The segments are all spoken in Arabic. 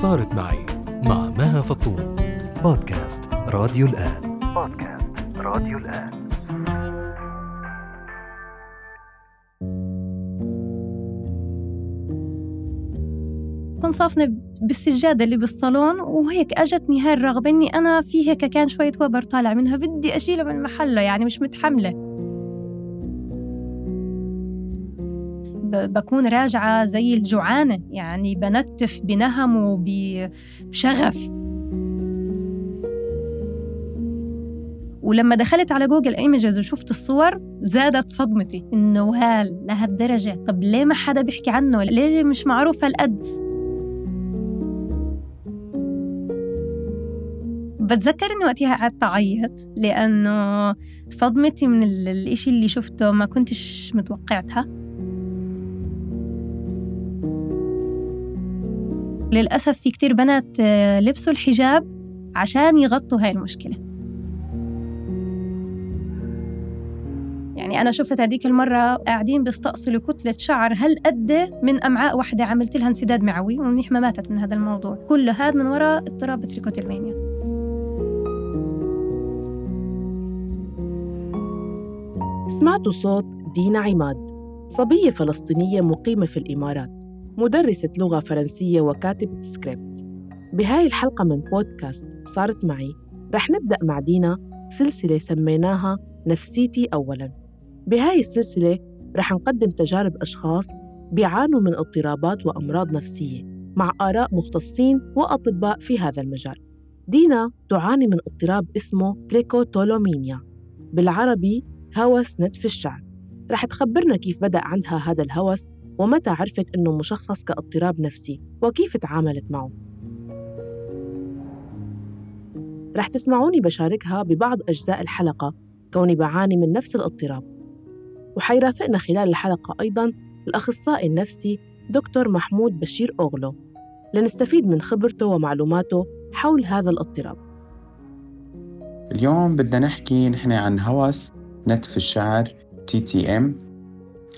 صارت معي مع مها فطوم بودكاست راديو الآن. بودكاست راديو الآن. كنت صافنة بالسجادة اللي بالصالون وهيك أجتني هاي الرغبة إني أنا في هيك كان شوية وبر طالع منها بدي أشيله من محله يعني مش متحملة. بكون راجعة زي الجوعانة يعني بنتف بنهم وبشغف. ولما دخلت على جوجل ايمجز وشفت الصور زادت صدمتي إنه وهال لهالدرجة. طب ليه ما حدا بيحكي عنه؟ ليه مش معروف هالقد بتذكر إني وقتها قعدت أعيط لأنه صدمتي من الإشي اللي شفته ما كنتش متوقعتها. للأسف في كتير بنات آه، لبسوا الحجاب عشان يغطوا هاي المشكلة. يعني أنا شفت هذيك المرة قاعدين بيستأصلوا كتلة شعر هل قد من أمعاء واحدة عملت لها انسداد معوي ومنيح ما ماتت من هذا الموضوع. كله هذا من وراء اضطراب تريكوتيلمانيا. سمعتوا صوت دينا عماد صبية فلسطينية مقيمة في الإمارات. مدرسة لغة فرنسية وكاتبة سكريبت. بهاي الحلقة من بودكاست صارت معي. رح نبدأ مع دينا سلسلة سميناها نفسيتي أولاً. بهاي السلسلة رح نقدم تجارب أشخاص بيعانوا من اضطرابات وأمراض نفسية مع آراء مختصين وأطباء في هذا المجال. دينا تعاني من اضطراب اسمه trichotillomania بالعربي هوس نتف الشعر. رح تخبرنا كيف بدأ عندها هذا الهوس ومتى عرفت إنه مشخص كاضطراب نفسي؟ وكيف تعاملت معه؟ رح تسمعوني بشاركها ببعض أجزاء الحلقة. كوني بعاني من نفس الاضطراب. وحيرافقنا خلال الحلقة أيضاً الأخصائي النفسي دكتور محمود بشير أوغلو. لنستفيد من خبرته ومعلوماته حول هذا الاضطراب. اليوم بدنا نحكي نحن عن هوس نتف الشعر TTM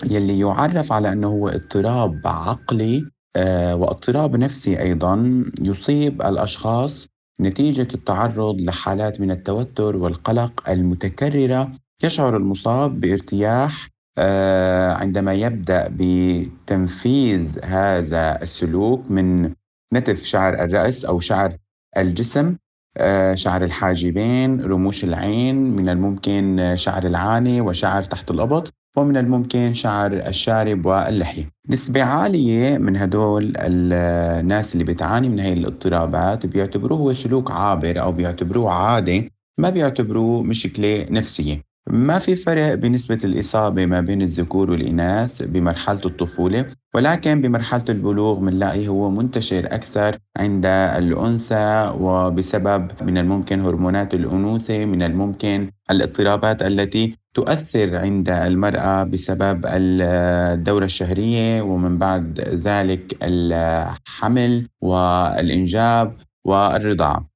يلي يعرف على أنه هو اضطراب عقلي آه، واضطراب نفسي أيضا يصيب الأشخاص نتيجة التعرض لحالات من التوتر والقلق المتكررة يشعر المصاب بارتياح آه، عندما يبدأ بتنفيذ هذا السلوك من نتف شعر الرأس أو شعر الجسم آه، شعر الحاجبين رموش العين من الممكن شعر العاني وشعر تحت الأبط. ومن الممكن شعر الشارب واللحية. نسبة عالية من هدول الناس اللي بتعاني من هاي الاضطرابات بيعتبروه هو سلوك عابر أو بيعتبروه عادة ما بيعتبروه مشكلة نفسية. ما في فرق بنسبة الإصابة ما بين الذكور والإناث بمرحلة الطفولة ولكن بمرحلة البلوغ بنلاقي هو منتشر أكثر عند الأنثى وبسبب من الممكن هرمونات الأنوثة من الممكن الاضطرابات التي تؤثر عند المرأة بسبب الدورة الشهرية ومن بعد ذلك الحمل والإنجاب والرضاعة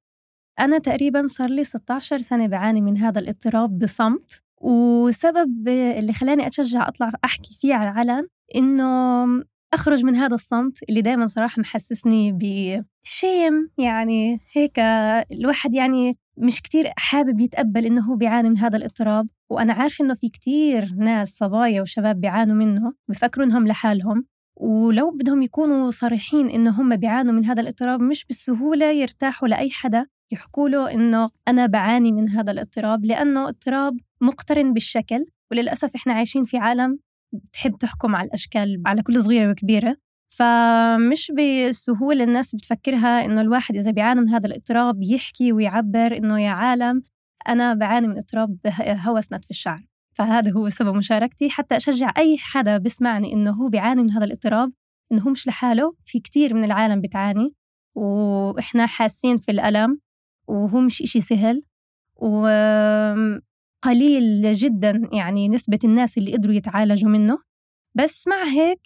أنا تقريبا صار لي 16 سنة بعاني من هذا الاضطراب بصمت والسبب اللي خلاني أتشجع أطلع أحكي فيه على العلن إنه أخرج من هذا الصمت اللي دائما صراحة محسسني بشيم يعني هيك الواحد يعني مش كتير حابب يتقبل إنه هو بيعاني من هذا الاضطراب وأنا عارفة إنه في كتير ناس صبايا وشباب بيعانوا منه بفكروا إنهم لحالهم ولو بدهم يكونوا صريحين إنه هم بيعانوا من هذا الاضطراب مش بالسهولة يرتاحوا لأي حدا يحكوا له إنه أنا بعاني من هذا الاضطراب لأنه اضطراب مقترن بالشكل وللأسف إحنا عايشين في عالم بتحب تحكم على الأشكال على كل صغيرة وكبيرة. فمش بسهولة الناس بتفكرها إنه الواحد إذا بيعاني من هذا الاضطراب يحكي ويعبر إنه يا عالم أنا بعاني من اضطراب هوس نتف الشعر. فهذا هو سبب مشاركتي. حتى أشجع أي حدا بسمعني إنه هو بيعاني من هذا الاضطراب إنه هو مش لحاله. في كتير من العالم بتعاني وإحنا حاسين في الألم وهو مش إشي سهل وقليل جدا يعني نسبة الناس اللي قدروا يتعالجوا منه. بس مع هيك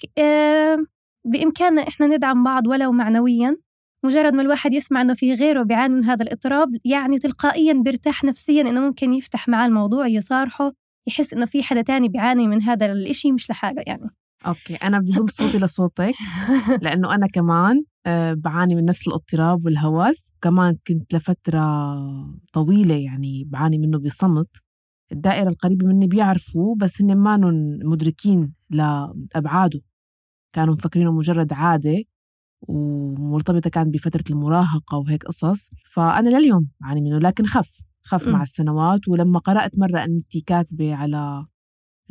بإمكاننا إحنا ندعم بعض ولو معنويا مجرد ما الواحد يسمع إنه في غيره بيعاني من هذا الإضطراب يعني تلقائيا بيرتاح نفسيا إنه ممكن يفتح معاه الموضوع يصارحه يحس إنه في حدا تاني بيعاني من هذا الإشي مش لحاله يعني. أوكي أنا بدي اضم صوتي لصوتك لأنه أنا كمان آه، بعاني من نفس الاضطراب والهوس كمان كنت لفترة طويلة يعني بعاني منه بصمت. الدائرة القريبة مني بيعرفوا بس هن ما مدركين لأبعاده. كانوا مفكرينه مجرد عادة ومرتبطة كانت بفترة المراهقة وهيك قصص. فأنا لليوم بعاني منه لكن خف خف م. مع السنوات. ولما قرأت مرة أنت كاتبة على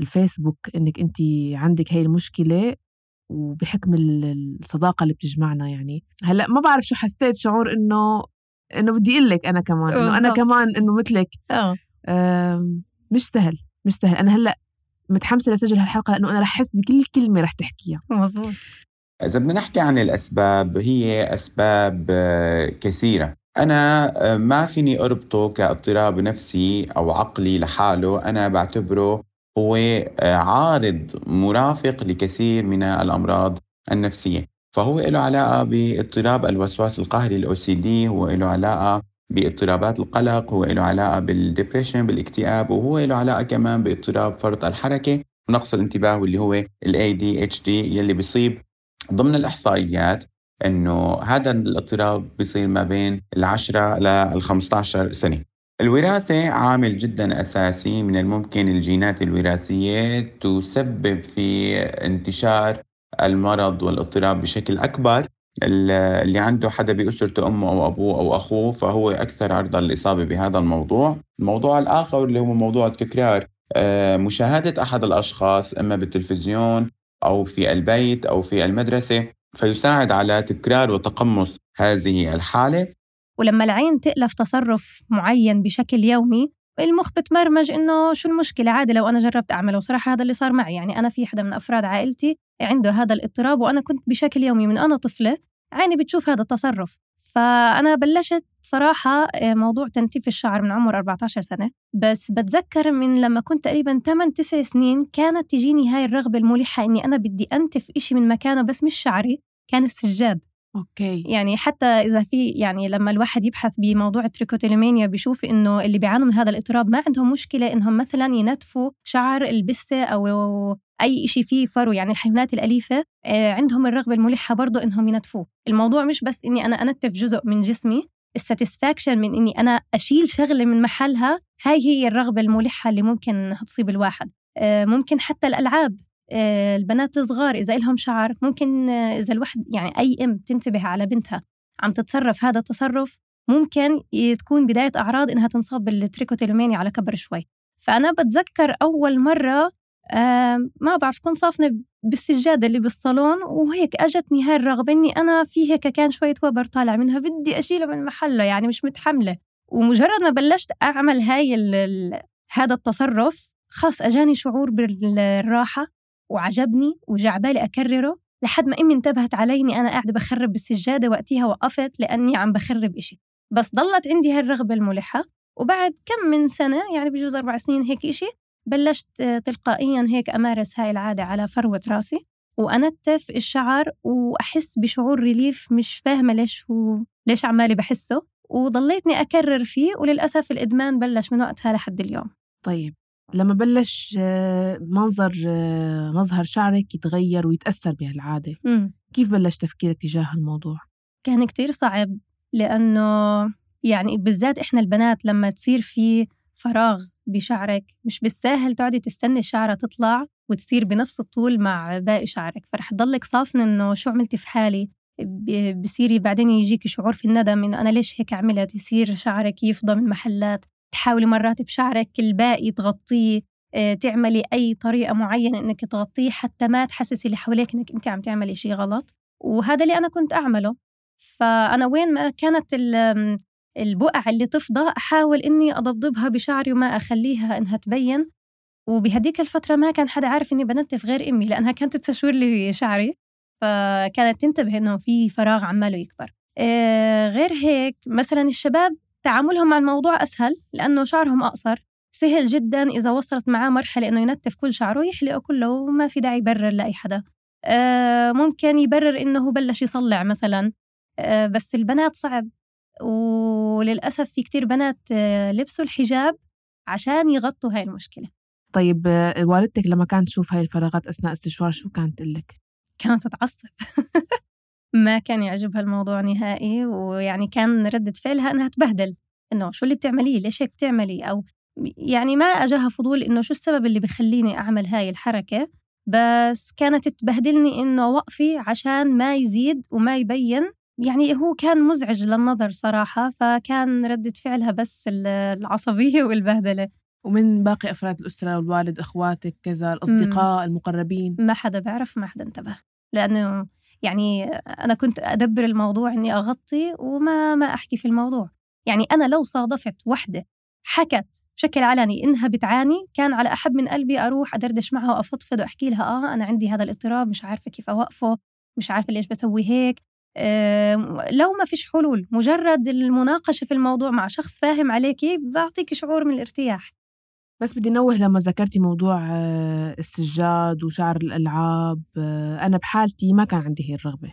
الفيسبوك إنك انت عندك هاي المشكلة وبحكم الصداقة اللي بتجمعنا يعني. هلأ ما بعرف شو حسيت شعور إنه إنه بدي أقول لك أنا كمان إنه أنا كمان إنه مثلك. آه. مش سهل مش سهل. أنا هلأ متحمسة لسجل هالحلقة لأنه أنا رح أحس بكل كلمة رح تحكيها. مزبوط إذا بدنا نحكي عن الأسباب هي أسباب آه، كثيرة. أنا آه، ما فيني أربطه كاضطراب نفسي أو عقلي لحاله. أنا بعتبره هو آه، عارض مرافق لكثير من الأمراض النفسية. فهو له علاقة باضطراب الوسواس القهري ال OCD هو له علاقة باضطرابات القلق هو له علاقة بال depression بالاكتئاب وهو له علاقة كمان باضطراب فرط الحركة ونقص الانتباه واللي هو ال ADHD يلي بيصيب ضمن الإحصائيات إنه هذا الاضطراب بيصير ما بين العشرة لل 15 سنة. الوراثة عامل جدا أساسي من الممكن الجينات الوراثية تسبب في انتشار المرض والاضطراب بشكل أكبر. اللي عنده حدا بأسرته أمه أو أبوه أو أخوه فهو أكثر عرضة للإصابة بهذا الموضوع. الموضوع الآخر اللي هو موضوع التكرار آه، مشاهدة أحد الأشخاص إما بالتلفزيون أو في البيت أو في المدرسة فيساعد على تكرار وتقمص هذه الحالة. ولما العين تألف تصرف معين بشكل يومي المخ بتبرمج إنه شو المشكلة؟ عادي لو أنا جربت أعمله. وصراحة هذا اللي صار معي. يعني أنا في حدا من أفراد عائلتي عنده هذا الاضطراب وأنا كنت بشكل يومي من أنا طفلة عيني بتشوف هذا التصرف. فأنا بلشت صراحة آه، موضوع تنتيف الشعر من عمر 14 سنة. بس بتذكر من لما كنت تقريبا 8 9 سنين كانت تجيني هاي الرغبة الملحة إني أنا بدي أنتف إشي من مكانه بس مش شعري كان السجاد. أوكي. يعني حتى إذا في يعني لما الواحد يبحث بموضوع ال trichotillomania بيشوف إنه اللي بيعانوا من هذا الاضطراب ما عندهم مشكلة إنهم مثلا ينتفوا شعر البسة أو أي شيء فيه فرو يعني الحيوانات الأليفة آه، عندهم الرغبة الملحة برضه إنهم ينتفوه. الموضوع مش بس إني أنا أنتف جزء من جسمي ال satisfaction من إني أنا أشيل شغلة من محلها هاي هي الرغبة الملحة اللي ممكن تصيب الواحد. آه، ممكن حتى الألعاب. البنات الصغار إذا إلهم شعر ممكن آه، إذا الواحد يعني أي أم تنتبه على بنتها عم تتصرف هذا التصرف ممكن تكون بداية أعراض إنها تنصاب بال trichotillomania على كبر شوي. فأنا بتذكر أول مرة ما بعرف كنت صافنة بالسجادة اللي بالصالون وهيك أجتني هاي الرغبة إني أنا في هيك كان شوية وبر طالع منها بدي أشيله من محله يعني مش متحملة. ومجرد ما بلشت أعمل هاي هذا التصرف خلص أجاني شعور بالراحة. وعجبني وجا بالي أكرره لحد ما أمي انتبهت علي إني أنا قاعدة بخرب بالسجادة وقتها وقفت لأني عم بخرب إشي. بس ضلت عندي هالرغبة الملحة. وبعد كم من سنة يعني بجوز أربع سنين هيك إشي بلشت تلقائيا هيك أمارس هاي العادة على فروة راسي. وأنتف الشعر وأحس بشعور ريليف مش فاهمة ليش و... ليش عمالي بحسه. وضليتني أكرر فيه وللأسف الإدمان بلش من وقتها لحد اليوم. طيب. لما بلش آه، منظر آه، مظهر شعرك يتغير ويتأثر بهالعادة. كيف بلش تفكيرك تجاه الموضوع؟ كان كتير صعب لأنه يعني بالذات إحنا البنات لما تصير في فراغ بشعرك مش بالساهل تقعدي تستني الشعرة تطلع وتصير بنفس الطول مع باقي شعرك. فرح تضلك صافنة إنه شو عملتي في حالي؟ بصيري بعدين يجيكي شعور في الندم إنه أنا ليش هيك عملت؟ يصير شعرك يفضى من محلات. تحاولي مرات بشعرك الباقي تغطيه آه، تعملي أي طريقة معينة إنك تغطيه حتى ما تحسسي اللي حواليك إنك أنت عم تعملي شيء غلط وهذا اللي أنا كنت أعمله. فأنا وين ما كانت البقع اللي تفضى أحاول إني أضبضبها بشعري وما أخليها إنها تبين وبهديك الفترة ما كان حدا عارف إني بنتف غير أمي لأنها كانت تسشور لي شعري فكانت تنتبه إنه في فراغ عماله يكبر. آه، غير هيك مثلا الشباب تعاملهم مع الموضوع أسهل لأنه شعرهم أقصر. سهل جدا إذا وصلت معاه مرحلة إنه ينتف كل شعره يحلقه كله وما في داعي يبرر لأي حدا. آه ممكن يبرر إنه بلش يصلع مثلا. آه بس البنات صعب. وللأسف في كتير بنات آه لبسوا الحجاب عشان يغطوا هاي المشكلة. طيب آه، والدتك لما كانت تشوف هاي الفراغات أثناء استشوار شو كانت لك؟ كانت تتعصب. ما كان يعجبها الموضوع نهائي ويعني كان ردة فعلها إنها تبهدل إنه شو اللي بتعمليه؟ ليش هيك بتعملي؟ أو يعني ما أجاها فضول إنه شو السبب اللي بخليني أعمل هاي الحركة بس كانت تبهدلني إنه وقفي عشان ما يزيد وما يبين. يعني هو كان مزعج للنظر صراحة فكان ردة فعلها بس العصبية والبهدلة. ومن باقي أفراد الأسرة الوالد أخواتك كذا الأصدقاء المقربين؟ ما حدا بيعرف ما حدا انتبه. لأنه يعني أنا كنت أدبر الموضوع إني أغطي وما ما أحكي في الموضوع. يعني أنا لو صادفت وحدة حكت بشكل علني إنها بتعاني كان على أحب من قلبي أروح أدردش معها وأفضفض وأحكي لها آه أنا عندي هذا الاضطراب مش عارفة كيف أوقفه مش عارفة ليش بسوي هيك. لو ما فيش حلول مجرد المناقشة في الموضوع مع شخص فاهم عليكي بعطيك شعور من الارتياح. بس بدي نوه لما ذكرتي موضوع آه، السجاد وشعر الألعاب آه، أنا بحالتي ما كان عندي هي الرغبة.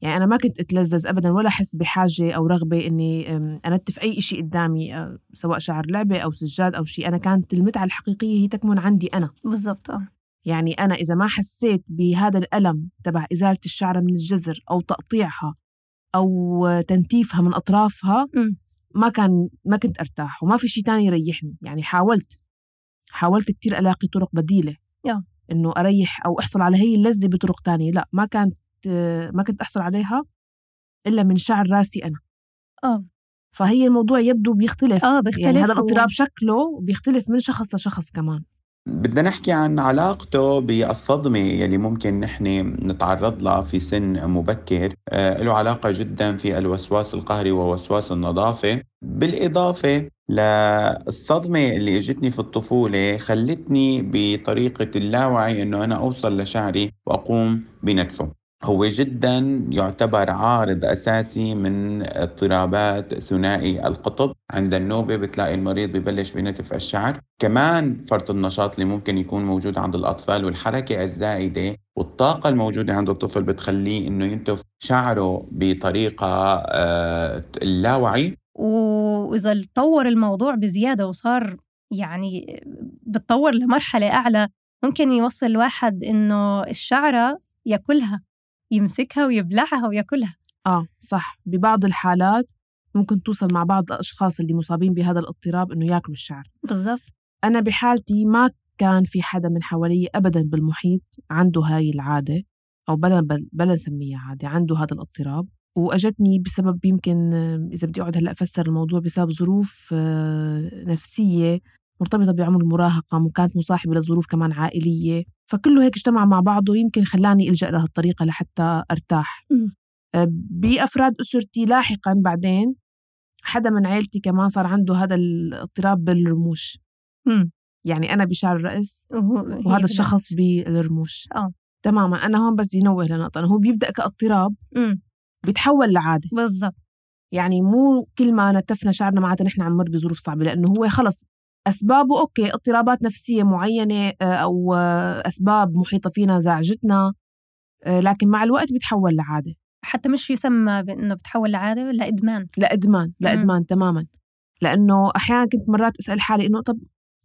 يعني أنا ما كنت أتلذذ أبدا ولا أحس بحاجة أو رغبة إني أنتف أي شيء قدامي آه، سواء شعر لعبة أو سجاد أو شيء أنا كانت المتعة الحقيقية هي تكمن عندي أنا. بالضبط آه. يعني أنا إذا ما حسيت بهذا الألم تبع إزالة الشعرة من الجذر أو تقطيعها أو تنتيفها من أطرافها ما كان ما كنت أرتاح وما في شيء تاني يريحني. يعني حاولت. حاولت كتير ألاقي طرق بديلة. yeah. إنه أريح أو أحصل على هي اللذة بطرق تانية. لا ما كانت ما كنت أحصل عليها إلا من شعر راسي أنا. آه. فهي الموضوع يبدو بيختلف. آه بيختلف يعني هذا الاضطراب و... شكله بيختلف من شخص لشخص كمان. بدنا نحكي عن علاقته بالصدمة يلي ممكن نحن نتعرض لها في سن مبكر. آه له علاقة جدا في الوسواس القهري ووسواس النظافة. بالإضافة للصدمة اللي إجتني في الطفولة خلتني بطريقة اللاوعي إنه أنا أوصل لشعري وأقوم بنتفه هو جدا يعتبر عارض أساسي من اضطرابات ثنائي القطب. عند النوبة بتلاقي المريض ببلش بنتف الشعر. كمان فرط النشاط اللي ممكن يكون موجود عند الأطفال والحركة الزائده والطاقة الموجودة عند الطفل بتخليه إنه ينتف شعره بطريقة آه، اللاوعي. وإذا تطور الموضوع بزيادة وصار يعني بتطور لمرحلة أعلى ممكن يوصل الواحد إنه الشعرة ياكلها يمسكها ويبلعها وياكلها. آه صح. ببعض الحالات ممكن توصل مع بعض الأشخاص اللي مصابين بهذا الاضطراب إنه ياكلوا الشعر. بالضبط. أنا بحالتي ما كان في حدا من حوالي أبدا بالمحيط عنده هاي العادة أو بلا بلا نسميها عادة عنده هذا الاضطراب. وأجتني بسبب يمكن إذا بدي أقعد هلأ أفسر الموضوع بسبب ظروف آه، نفسية مرتبطة بعمر المراهقه وكانت مصاحبة لظروف كمان عائلية. فكله هيك اجتمع مع بعضه يمكن خلاني ألجأ لهالطريقه لحتى أرتاح. آه، بأفراد أسرتي لاحقا بعدين حدا من عيلتي كمان صار عنده هذا الاضطراب بالرموش. يعني أنا بشعر الرأس وهذا الشخص بالرموش. آه. تماما أنا هون بس ينوه لنقطه هو بيبدأ كاضطراب بيتحول لعادة. بالضبط. يعني مو كل ما نتفنا شعرنا معناتها نحن عم نمر بظروف صعبة لأنه هو خلص أسبابه أوكي اضطرابات نفسية معينة آه، أو آه، أسباب محيطة فينا زعجتنا آه، لكن مع الوقت بيتحول لعادة. حتى مش يسمى بأنه بتحول لعادة لا ادمان لا ادمان لا ادمان تماما. لأنه أحيانا كنت مرات أسأل حالي إنه طب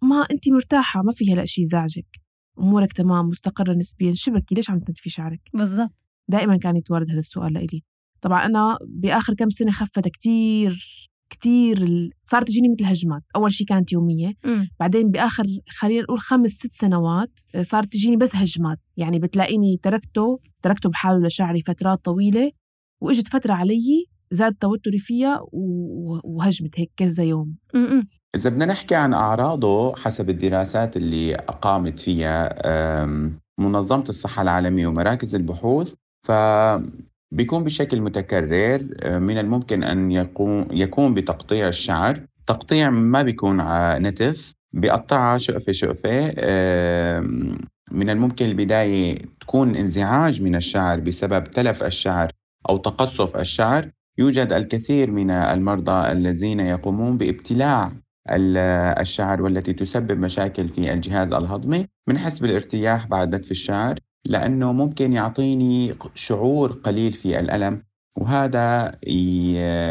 ما انت مرتاحة؟ ما في هلا شيء زعجك؟ أمورك تمام مستقرة نسبيا شبكي ليش عم تنتفي شعرك؟ بالضبط. دائما كان يتوارد هذا السؤال لإلي. طبعا أنا بآخر كم سنة خفت كتير كتير ال... صارت تجيني مثل هجمات. أول شيء كانت يومية. م. بعدين بآخر خلينا نقول خمس ست سنوات آه، صارت تجيني بس هجمات. يعني بتلاقيني تركته تركته بحاله لشعري فترات طويلة. وإجت فترة علي زاد توتري فيها وهجمت هيك كذا يوم. م-م. إذا بدنا نحكي عن أعراضه حسب الدراسات اللي قامت فيها منظمة الصحة العالمية ومراكز البحوث ف بيكون بشكل متكرر آه، من الممكن أن يكون, يكون بتقطيع الشعر. تقطيع ما بيكون نتف بيقطعها شقفة شقفة من الممكن البداية تكون انزعاج من الشعر بسبب تلف الشعر أو تقصف الشعر. يوجد الكثير من المرضى الذين يقومون بإبتلاع الشعر والتي تسبب مشاكل في الجهاز الهضمي من حسب الارتياح بعد نتف الشعر. لأنه ممكن يعطيني شعور قليل في الألم وهذا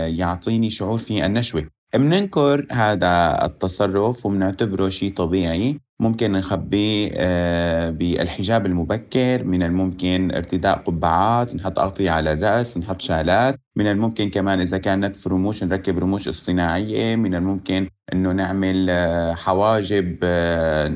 يعطيني شعور في النشوة. بننكر هذا التصرف وبنعتبره شيء طبيعي. ممكن نخبيه آه، بالحجاب المبكر من الممكن ارتداء قبعات نحط أغطية على الرأس نحط شالات. من الممكن كمان إذا كانت رموش نركب رموش اصطناعية. من الممكن أنه نعمل آه، حواجب آه،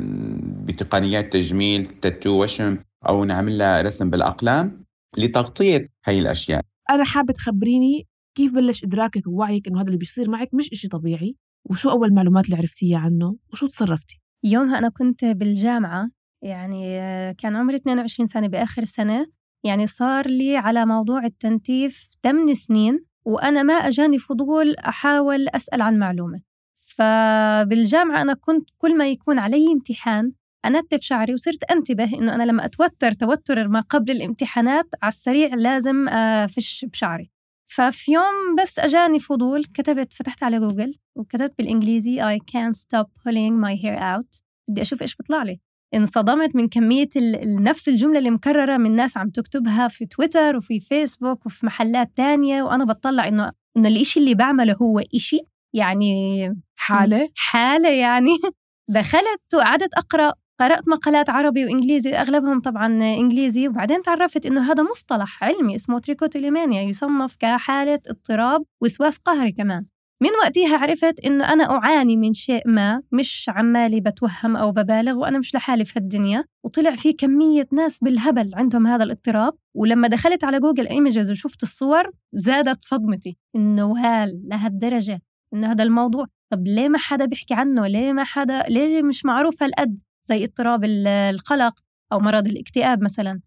بتقنيات تجميل تاتو وشم. أو نعمل لها رسم بالأقلام لتغطية هي الأشياء. أنا حابة تخبريني كيف بلش إدراكك ووعيك إنه هذا اللي بيصير معك مش إشي طبيعي؟ وشو أول معلومات اللي عرفتيها عنه؟ وشو تصرفتي؟ يومها أنا كنت بالجامعة يعني كان عمري 22 سنة بآخر سنة. يعني صار لي على موضوع التنتيف 8 سنين وأنا ما أجاني فضول أحاول أسأل عن معلومة. فبالجامعة أنا كنت كل ما يكون علي امتحان أنتف شعري وصرت أنتبه إنه أنا لما أتوتر توتر ما قبل الامتحانات على السريع لازم أفش بشعري. ففي يوم بس أجاني فضول كتبت فتحت على جوجل وكتبت بالإنجليزي I can't stop pulling my hair out. بدي أشوف إيش بيطلع لي. انصدمت من كمية نفس الجملة اللي مكررة من ناس عم تكتبها في تويتر وفي فيسبوك وفي محلات تانية وأنا بطلع إنه إنه الإشي اللي بعمله هو إشي يعني حالة؟ حالة يعني. دخلت وقعدت أقرأ. قرأت مقالات عربي وإنجليزي أغلبهم طبعا إنجليزي. وبعدين تعرفت إنه هذا مصطلح علمي اسمه trichotillomania يصنف كحالة اضطراب وسواس قهري كمان. من وقتها عرفت إنه أنا أعاني من شيء ما مش عمالي بتوهم أو ببالغ وأنا مش لحالي في هالدنيا. وطلع في كمية ناس بالهبل عندهم هذا الاضطراب. ولما دخلت على Google Images وشفت الصور زادت صدمتي. إنه هال لهالدرجة. إنه هذا الموضوع. طب ليه ما حدا بيحكي عنه؟ ليه ما حدا؟ ليه مش معروف هالقد؟ زي اضطراب القلق أو مرض الاكتئاب مثلا.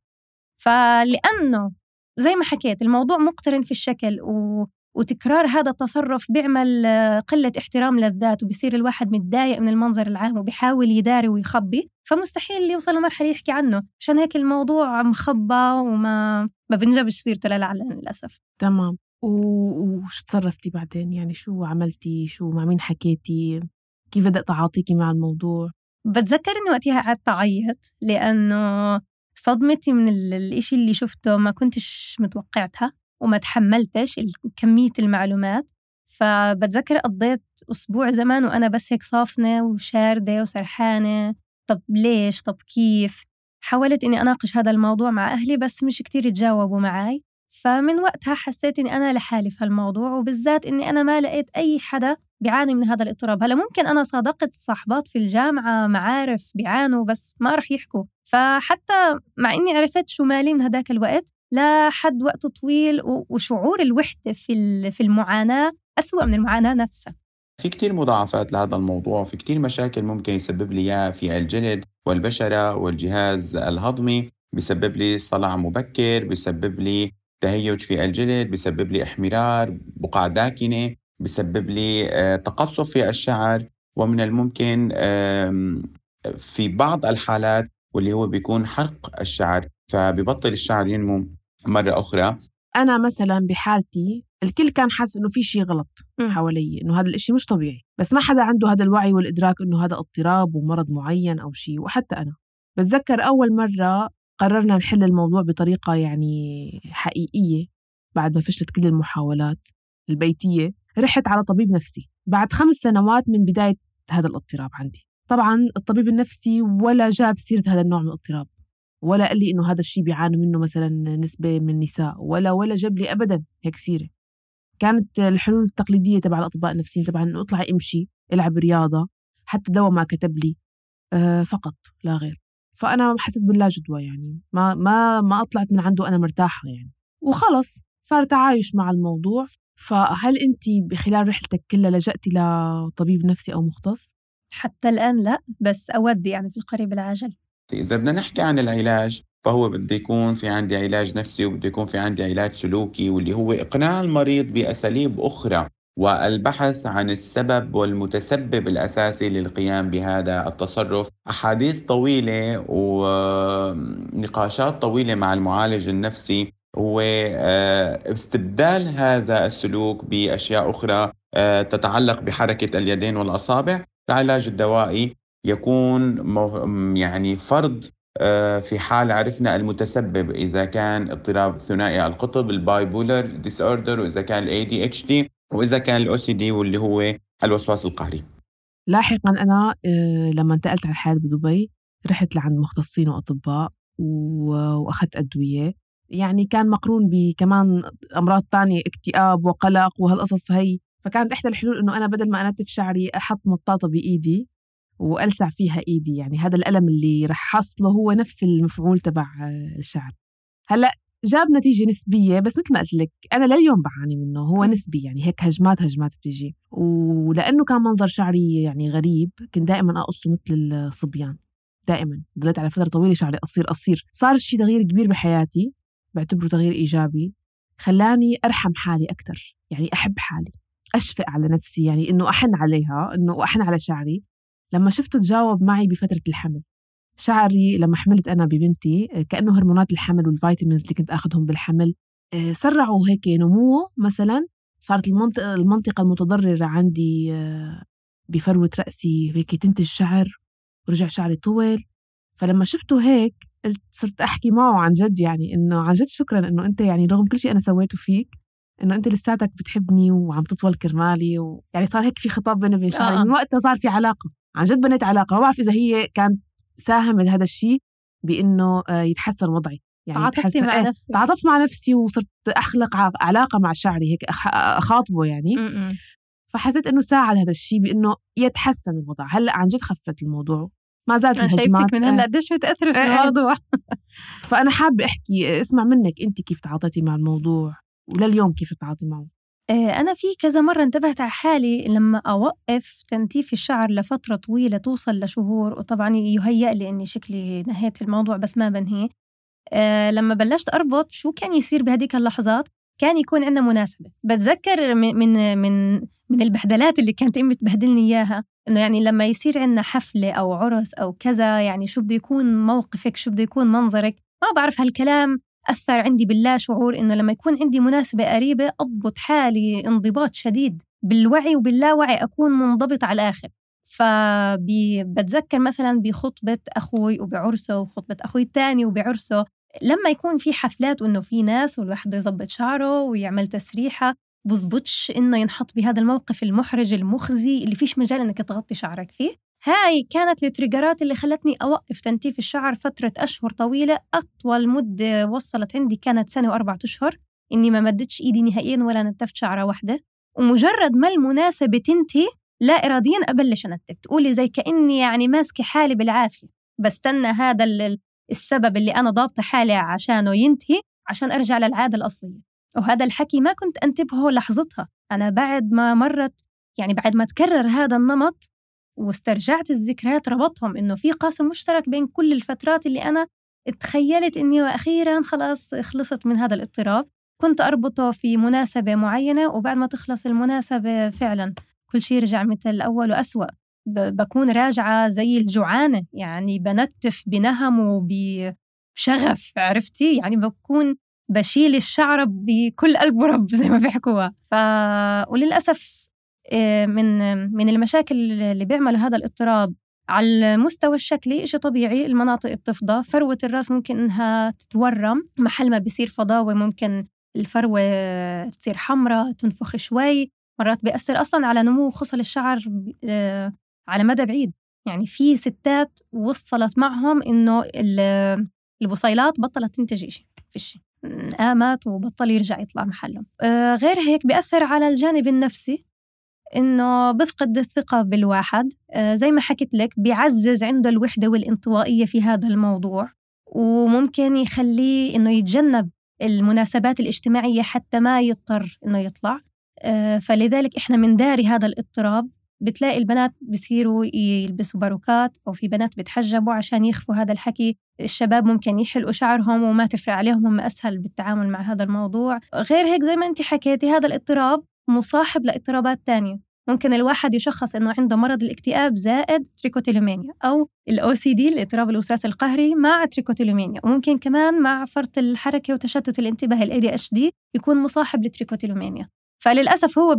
فلأنه زي ما حكيت الموضوع مقترن في الشكل و... وتكرار هذا التصرف بيعمل قلة احترام للذات وبصير الواحد متضايق من المنظر العام وبيحاول يداري ويخبي. فمستحيل يوصل لمرحلة يحكي عنه. عشان هيك الموضوع مخبى وما ما بنجبش سيرته للعلن للأسف. تمام. وش تصرفتي بعدين؟ يعني شو عملتي؟ شو مع مين حكيتي؟ كيف بدأ تعاطيكي مع الموضوع؟ بتذكر إني وقتها قعدت أعيط؟ لأنه صدمتي من الإشي اللي شفته ما كنتش متوقعتها وما تحملتش كمية المعلومات. فبتذكر قضيت أسبوع زمان وأنا بس هيك صافنة وشاردة وسرحانة. طب ليش؟ طب كيف؟ حاولت إني أناقش هذا الموضوع مع أهلي بس مش كتير يتجاوبوا معي فمن وقتها حسيت إني أنا لحالي في هالموضوع وبالذات إني أنا ما لقيت أي حدا بيعاني من هذا الاضطراب. هلا ممكن أنا صادقت صاحبات في الجامعة معارف بيعانوا بس ما رح يحكوا. فحتى مع إني عرفت شو مالي من هداك الوقت لحد وقت طويل وشعور الوحدة في في المعاناة أسوأ من المعاناة نفسها. في كتير مضاعفات لهذا الموضوع في كتير مشاكل ممكن يسبب لي إياها في الجلد والبشرة والجهاز الهضمي بيسبب لي صلع مبكر بيسبب لي تهيج في الجلد بيسبب لي إحمرار بقع داكنة. بيسبب لي آه، تقصف في الشعر ومن الممكن في بعض الحالات واللي هو بيكون حرق الشعر فبيبطل الشعر ينمو مرة أخرى. أنا مثلا بحالتي الكل كان حاسس إنه في شيء غلط حوالي إنه هذا الإشي مش طبيعي بس ما حدا عنده هذا الوعي والإدراك إنه هذا اضطراب ومرض معين أو شيء وحتى أنا. بتذكر أول مرة قررنا نحل الموضوع بطريقة يعني حقيقية بعد ما فشلت كل المحاولات البيتية. رحت على طبيب نفسي بعد خمس سنوات من بداية هذا الاضطراب عندي. طبعا الطبيب النفسي ولا جاب سيرة هذا النوع من الاضطراب ولا قال لي إنه هذا الشيء بيعانوا منه مثلا نسبة من النساء ولا ولا جاب لي ابدا هيك سيرة. كانت الحلول التقليدية تبع الأطباء النفسيين طبعا إنه اطلعي امشي العب رياضة حتى دواء ما كتب لي آه فقط لا غير. فأنا حسيت باللا جدوى يعني ما ما ما أطلعت من عنده أنا مرتاحة يعني. وخلص صار تعايش مع الموضوع. فهل أنت بخلال رحلتك كلها لجأتي لطبيب نفسي أو مختص؟ حتى الآن لا بس أود يعني في القريب العاجل. إذا بدنا نحكي عن العلاج فهو بده يكون في عندي علاج نفسي وبده يكون في عندي علاج سلوكي واللي هو إقناع المريض بأساليب أخرى والبحث عن السبب والمتسبب الأساسي للقيام بهذا التصرف. أحاديث طويلة ونقاشات طويلة مع المعالج النفسي. هو آه، استبدال هذا السلوك بأشياء أخرى آه، تتعلق بحركة اليدين والأصابع. العلاج الدوائي يكون يعني فرض آه، في حال عرفنا المتسبب. إذا كان اضطراب ثنائي القطب ال bipolar disorder وإذا كان ال ADHD وإذا كان ال OCD واللي هو الوسواس القهري. لاحقا أنا آه، لما انتقلت على الحياة بدبي رحت لعند مختصين وأطباء وأخذت أدوية. يعني كان مقرون بكمان أمراض تانية اكتئاب وقلق وهالقصص هي. فكانت إحدى الحلول إنه أنا بدل ما أنتف شعري أحط مطاطة بإيدي وألسع فيها إيدي. يعني هذا الألم اللي رح حصله هو نفس المفعول تبع الشعر. هلأ جاب نتيجة نسبية بس مثل ما قلت لك أنا لليوم بعاني منه هو نسبي يعني هيك هجمات هجمات بتيجي ولأنه كان منظر شعري يعني غريب كنت دائما أقصه مثل الصبيان. دائما. ضليت على فترة طويلة شعري قصير قصير. صار شيء تغيير كبير بحياتي. بعتبره تغيير إيجابي خلاني أرحم حالي أكثر يعني أحب حالي أشفق على نفسي يعني إنه أحن عليها إنه أحن على شعري. لما شفته تجاوب معي بفترة الحمل. شعري لما حملت أنا ببنتي آه، كأنه هرمونات الحمل والفيتامينز اللي كنت أخذهم بالحمل آه، سرعوا هيك نموه مثلا. صارت المنطقة, المنطقة المتضررة عندي آه، بفروة رأسي هيك تنتج شعر ورجع شعري طول فلما شفته هيك قلت صرت أحكي معه عن جد يعني إنه عن جد شكرا إنه أنت يعني رغم كل شيء أنا سويته فيك إنه أنت لساتك بتحبني وعم تطول كرمالي ويعني صار هيك في خطاب بيني وبين شعري. آه. من وقتها صار في علاقة عن جد بنيت علاقة. ما بعرف إذا هي كانت ساهمت هذا الشيء بإنه آه، يتحسن وضعي. يعني تعاطفتي مع إيه، نفسك. تعاطفت مع نفسي وصرت أخلق علاقة مع شعري هيك اخاطبه يعني. م-م. فحسيت إنه ساعد هذا الشيء بإنه يتحسن الوضع. هلأ عن جد خفت الموضوع. ما زالت الهجمات. من هلا قديش متأثرة في إيه، الموضوع. فأنا حابة أحكي اسمع منك أنت كيف تعاطيتي مع الموضوع ولليوم كيف تتعاطي معه؟ آه، أنا في كذا مرة انتبهت على حالي لما أوقف تنتيف الشعر لفترة طويلة توصل لشهور وطبعا يهيأ لي إني شكلي نهيت الموضوع بس ما بنهيه أه لما بلشت أربط شو كان يصير بهديك اللحظات؟ كان يكون عندنا مناسبة. بتذكر من من من, من البهدلات اللي كانت أمي تبهدلني إياها. إنه يعني لما يصير عندنا حفلة أو عرس أو كذا يعني شو بده يكون موقفك شو بده يكون منظرك؟ ما بعرف هالكلام أثر عندي باللا شعور إنه لما يكون عندي مناسبة قريبة أضبط حالي انضباط شديد بالوعي وباللاوعي أكون منضبط على الآخر. فبتذكر مثلا بخطبة أخوي وبعرسه وخطبة أخوي الثاني وبعرسه لما يكون في حفلات وإنه في ناس والواحد يظبط شعره ويعمل تسريحة بزبطش إنه ينحط بهذا الموقف المحرج المخزي اللي فيش مجال إنك تغطي شعرك فيه. هاي كانت التريجرات اللي خلتني أوقف تنتيف الشعر فترة أشهر طويلة. أطول مدة وصلت عندي كانت سنة وأربعة أشهر. إني ما مدتش إيدي نهائيا ولا نتفت شعرة واحدة. ومجرد ما المناسبة تنتهي لا إراديا أبلش أنتف. تقولي زي كأني يعني ماسكة حالي بالعافية. بستنى هذا السبب اللي أنا ضابطة حالي عشانه ينتهي عشان أرجع للعادة الأصلية. وهذا الحكي ما كنت أنتبهه لحظتها. أنا بعد ما مرت يعني بعد ما تكرر هذا النمط واسترجعت الذكريات ربطهم إنه في قاسم مشترك بين كل الفترات اللي أنا تخيلت إني وأخيرا خلاص خلصت من هذا الاضطراب. كنت أربطه في مناسبة معينة وبعد ما تخلص المناسبة فعلا كل شيء رجع مثل الأول وأسوأ. بكون راجعة زي الجوعانة يعني بنتف بنهم وبشغف عرفتي؟ يعني بكون بشيل الشعر بكل قلب ورب زي ما بيحكوها. ف... وللأسف آه، من من المشاكل اللي بيعملوا هذا الاضطراب على المستوى الشكلي شيء طبيعي المناطق بتفضى فروة الرأس ممكن إنها تتورم محل ما بيصير فضاوة ممكن الفروة تصير حمراء تنفخ شوي مرات بيأثر أصلا على نمو خصل الشعر آه، على مدى بعيد. يعني في ستات وصلت معهم إنه البصيلات بطلت تنتج شيء فيش قامت وبطل يرجع يطلع محلهم. آه، غير هيك بيأثر على الجانب النفسي إنه بفقد الثقة بالواحد. آه، زي ما حكيت لك بيعزز عنده الوحدة والانطوائية في هذا الموضوع وممكن يخليه إنه يتجنب المناسبات الاجتماعية حتى ما يضطر إنه يطلع. آه، فلذلك إحنا منداري هذا الاضطراب. بتلاقي البنات بصيروا يلبسوا باروكات أو في بنات بتحجبوا عشان يخفوا هذا الحكي. الشباب ممكن يحلقوا شعرهم وما تفرق عليهم هم أسهل بالتعامل مع هذا الموضوع. غير هيك زي ما أنت حكيتي هذا الاضطراب مصاحب لاضطرابات تانية. ممكن الواحد يشخص إنه عنده مرض الاكتئاب زائد trichotillomania أو ال OCD الاضطراب الوسواس القهري مع trichotillomania وممكن كمان مع فرط الحركة وتشتت الانتباه ال ADHD يكون مصاحب ل trichotillomania فللأسف هو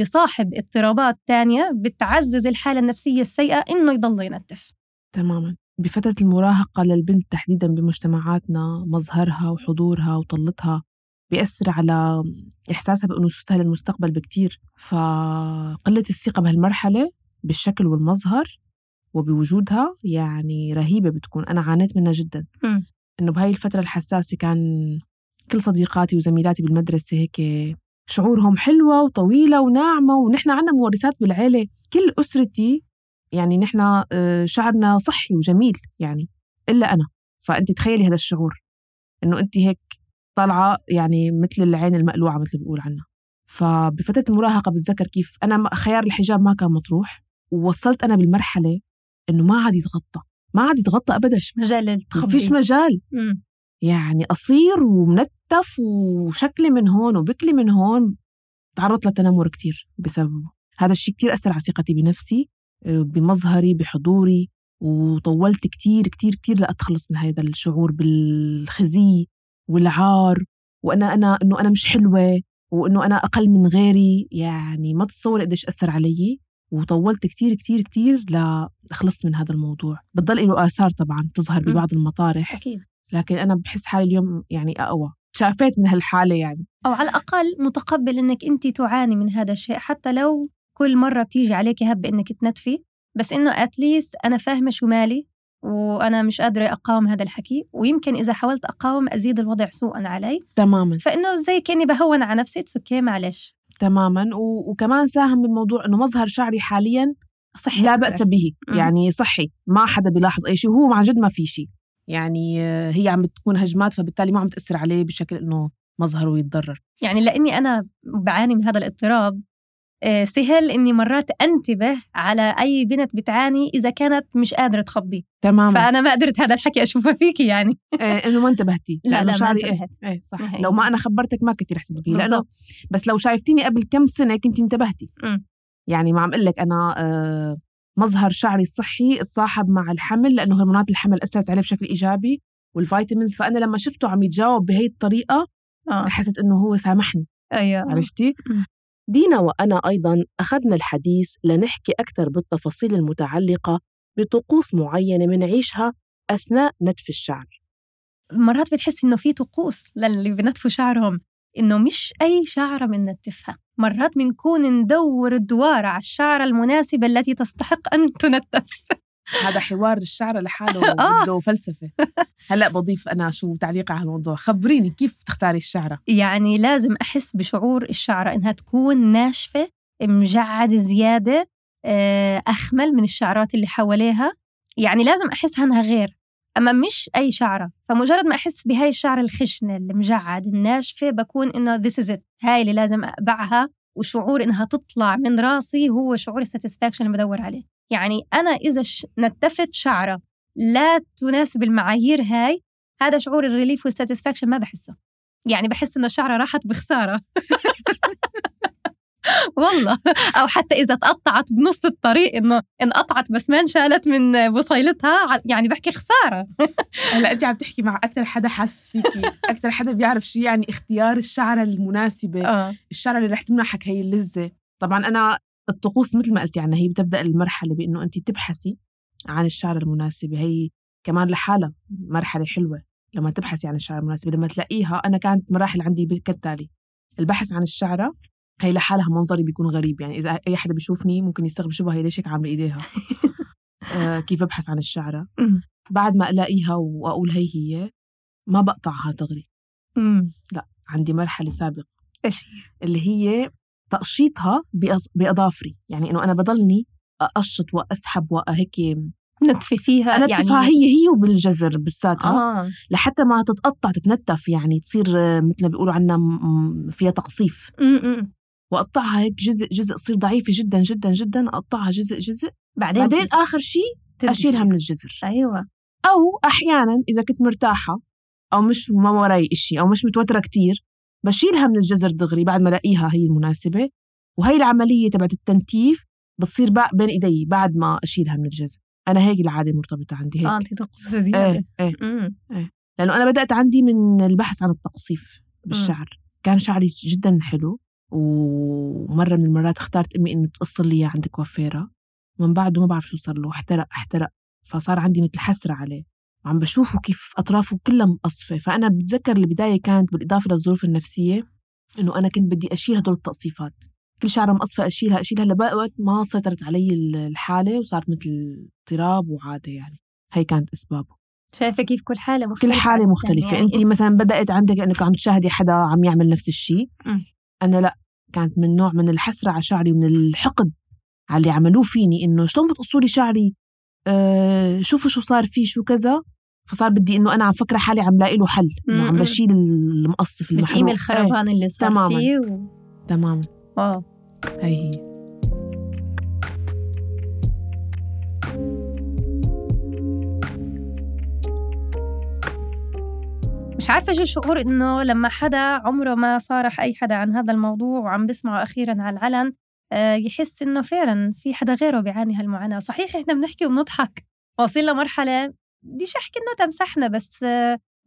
بصاحب اضطرابات تانية بتعزز الحالة النفسية السيئة إنه يضل ينتف. تماما. بفترة المراهقة للبنت تحديدا بمجتمعاتنا مظهرها وحضورها وطلتها بيأثر على إحساسها بأنه صوتها للمستقبل بكتير. فقلة الثقة بهالمرحلة بالشكل والمظهر وبوجودها يعني رهيبة بتكون. أنا عانيت منها جدا. مم. إنه بهاي الفترة الحساسة كان كل صديقاتي وزميلاتي بالمدرسة هيك شعورهم حلوة وطويلة وناعمة ونحن عنا مورثات بالعيلة. كل أسرتي يعني نحن آه، شعرنا صحي وجميل يعني إلا أنا. فأنت تخيلي هذا الشعور إنه أنت هيك طالعة يعني مثل العين المقلوعة مثل بيقول عنا. فبفترة المراهقة بتذكر كيف أنا خيار الحجاب ما كان مطروح. ووصلت أنا بالمرحلة إنه ما عاد يتغطى. ما عاد يتغطى أبدا. مجال التخبي فيش مجال. مم. يعني قصير ومنتف وشكلي من هون وبكلي من هون تعرضت لتنمر كتير بسببه. هذا الشيء كتير أثر على ثقتي بنفسي آه، بمظهري بحضوري وطولت كتير كتير كتير لأتخلص من هذا الشعور بالخزي والعار وأنا أنا إنه أنا مش حلوة وإنه أنا أقل من غيري. يعني ما تتصور قديش أثر علي وطولت كتير كتير كتير لأخلص من هذا الموضوع. بتضل له آثار طبعا بتظهر. ببعض المطارح. أكيد. لكن أنا بحس حالي اليوم يعني أقوى. تشافيت من هالحالة يعني. أو على الأقل متقبل إنك أنت تعاني من هذا الشيء حتى لو كل مرة بتيجي عليك هبة إنك تنتفي. بس إنه at least أنا فاهمة شو مالي وأنا مش قادرة أقاوم هذا الحكي. ويمكن إذا حاولت أقاوم أزيد الوضع سوءا علي. تماما. فإنه زي كأني بهون على نفسي it's okay معلش. تماما. و... وكمان ساهم بالموضوع إنه مظهر شعري حاليا صحي لا. بأس به. يعني صحي. ما حدا بيلاحظ أي شيء. وهو عن جد ما في شيء. يعني آه، هي عم بتكون هجمات فبالتالي ما عم تأثر عليه بشكل إنه مظهره يتضرر يعني لإني أنا بعاني من هذا الاضطراب آه، سهل إني مرات أنتبه على أي بنت بتعاني إذا كانت مش قادرة تخبي. تماما. فأنا ما قدرت هذا الحكي أشوفه فيكي يعني. آه إنه ما انتبهتي لا، لا، ما شعري انتبهت. إيه, إيه صح. نهائياً. لو ما أنا خبرتك ما كنتي رح تنتبهي لأنه بس لو شايفتيني قبل كم سنة كنت انتبهتي. مم. يعني ما عم أقول لك أنا آه مظهر شعري الصحي تصاحب مع الحمل لأنه هرمونات الحمل أثرت عليه بشكل إيجابي والفيتامينز فأنا لما شفته عم يتجاوب بهي الطريقة آه. حسيت إنه هو سامحني. أيوه. عرفتي؟ دينا وأنا أيضا أخذنا الحديث لنحكي أكثر بالتفاصيل المتعلقة بطقوس معينة منعيشها أثناء نتف الشعر. مرات بتحس إنه في طقوس للي بنتفوا شعرهم إنه مش أي شعرة بننتفها مرات بنكون ندور الدوار على الشعره المناسبه التي تستحق أن تنتف. هذا حوار الشعر لحاله آه. بده فلسفة. هلأ بضيف أنا شو تعليقي على الموضوع. خبريني كيف تختاري الشعره يعني لازم أحس بشعور الشعرة إنها تكون ناشفة مجعد زيادة آه، أخشن من الشعرات اللي حواليها. يعني لازم أحسها إنها غير. أما مش أي شعرة فمجرد ما أحس بهاي الشعرة الخشنة المجعدة الناشفة بكون إنه is it هاي اللي لازم أقبعها وشعور إنها تطلع من راسي هو شعور ال satisfaction اللي بدور عليه. يعني أنا إذا نتفت شعرة لا تناسب المعايير هاي هذا شعور ال relief وال satisfaction ما بحسه. يعني بحس إنه الشعرة راحت بخسارة. والله. أو حتى إذا تقطعت بنص الطريق إنه انقطعت بس ما انشالت من بصيلتها يعني بحكي خسارة. هلأ انت عم تحكي مع أكثر حدا حس فيكي. أكثر حدا بيعرف شو يعني اختيار الشعرة المناسبة. آه. الشعرة اللي رح تمنحك هي اللذة. طبعا أنا الطقوس مثل ما قلتي عنها هي بتبدأ المرحلة بإنه انت تبحثي عن الشعرة المناسبة. هي كمان لحالها مرحلة حلوة لما تبحثي عن الشعرة المناسبة. لما تلاقيها أنا كانت مراحل عندي كالتالي البحث عن الشعرة هي لحالها منظري بيكون غريب يعني إذا أي حدا بيشوفني ممكن يستغرب شو هي ليش هيك عاملة إيديها؟ آه كيف أبحث عن الشعرة. بعد ما ألاقيها وأقول هي هي ما بقطعها دغري أمم. عندي مرحلة سابقة. إيش اللي هي تقشيطها بأظافري يعني إنه أنا بضلني أقشط وأسحب وهيك نتفي فيها أنتفها يعني هي هي وبالجزر بالساتها آه. لحتى ما تتقطع تتنتف يعني تصير آه، مثل ما بيقولوا عنا فيها تقصيف. وأقطعها هيك جزء جزء تصير ضعيفة جدا جدا جدا أقطعها جزء جزء. بعدين بعدين آخر شيء فيها. من الجزر. أيوه. أو أحيانا إذا كنت مرتاحة أو مش ما وراي إشي أو مش متوترة كتير بشيلها من الجزر دغري بعد ما ألاقيها هي المناسبة. وهي العملية تبعت التنتيف بتصير بين إيدي بعد ما أشيلها من الجزر. أنا هيك العادة مرتبطة عندي هيك. آه انت طقوس زيادة. إيه إيه. أمم. لأنه أنا بدأت عندي من البحث عن التقصيف بالشعر. كان شعري جدا حلو. ومرة من المرات اختارت أمي إنه تقص لي عند كوافيرة من بعده ما بعرف شو صار له احترق احترق. فصار عندي مثل حسرة عليه. وعم بشوفه كيف أطرافه كلها مقصفة. فأنا بتذكر البداية كانت بالإضافة للظروف النفسية إنه أنا كنت بدي أشيل هدول التقصيفات. كل شعرة مقصفة أشيلها أشيلها. لبقى وقت ما سيطرت علي الحالة وصارت مثل اضطراب وعادة يعني. هي كانت أسبابه. شايفة كيف كل حالة مختلفة كل حالة مختلفة. يعني أنت مثلا بدأت عندك أنك عم تشاهدي حدا عم يعمل نفس الشيء. أنا لأ. كانت من نوع من الحسرة على شعري ومن الحقد على اللي عملوه فيني إنه شلون بتقصوا لي شعري؟ آه شوفوا شو صار فيه شو كذا. فصار بدي إنه أنا عم فكرة حالي عم لاقي له حل إنه عم بشيل المقصف المحروق. بتقيم الخربان إيه. اللي صار تماماً. فيه و... تماما. واو. هي هي. مش عارفة شو الشعور إنه لما حدا عمره ما صارح أي حدا عن هذا الموضوع وعم بسمعه أخيرا على العلن آه، يحس إنه فعلا في حدا غيره بيعاني هالمعاناة. صحيح إحنا بنحكي وبنضحك. واصلين لمرحلة بديش أحكي إنه تمسحنا بس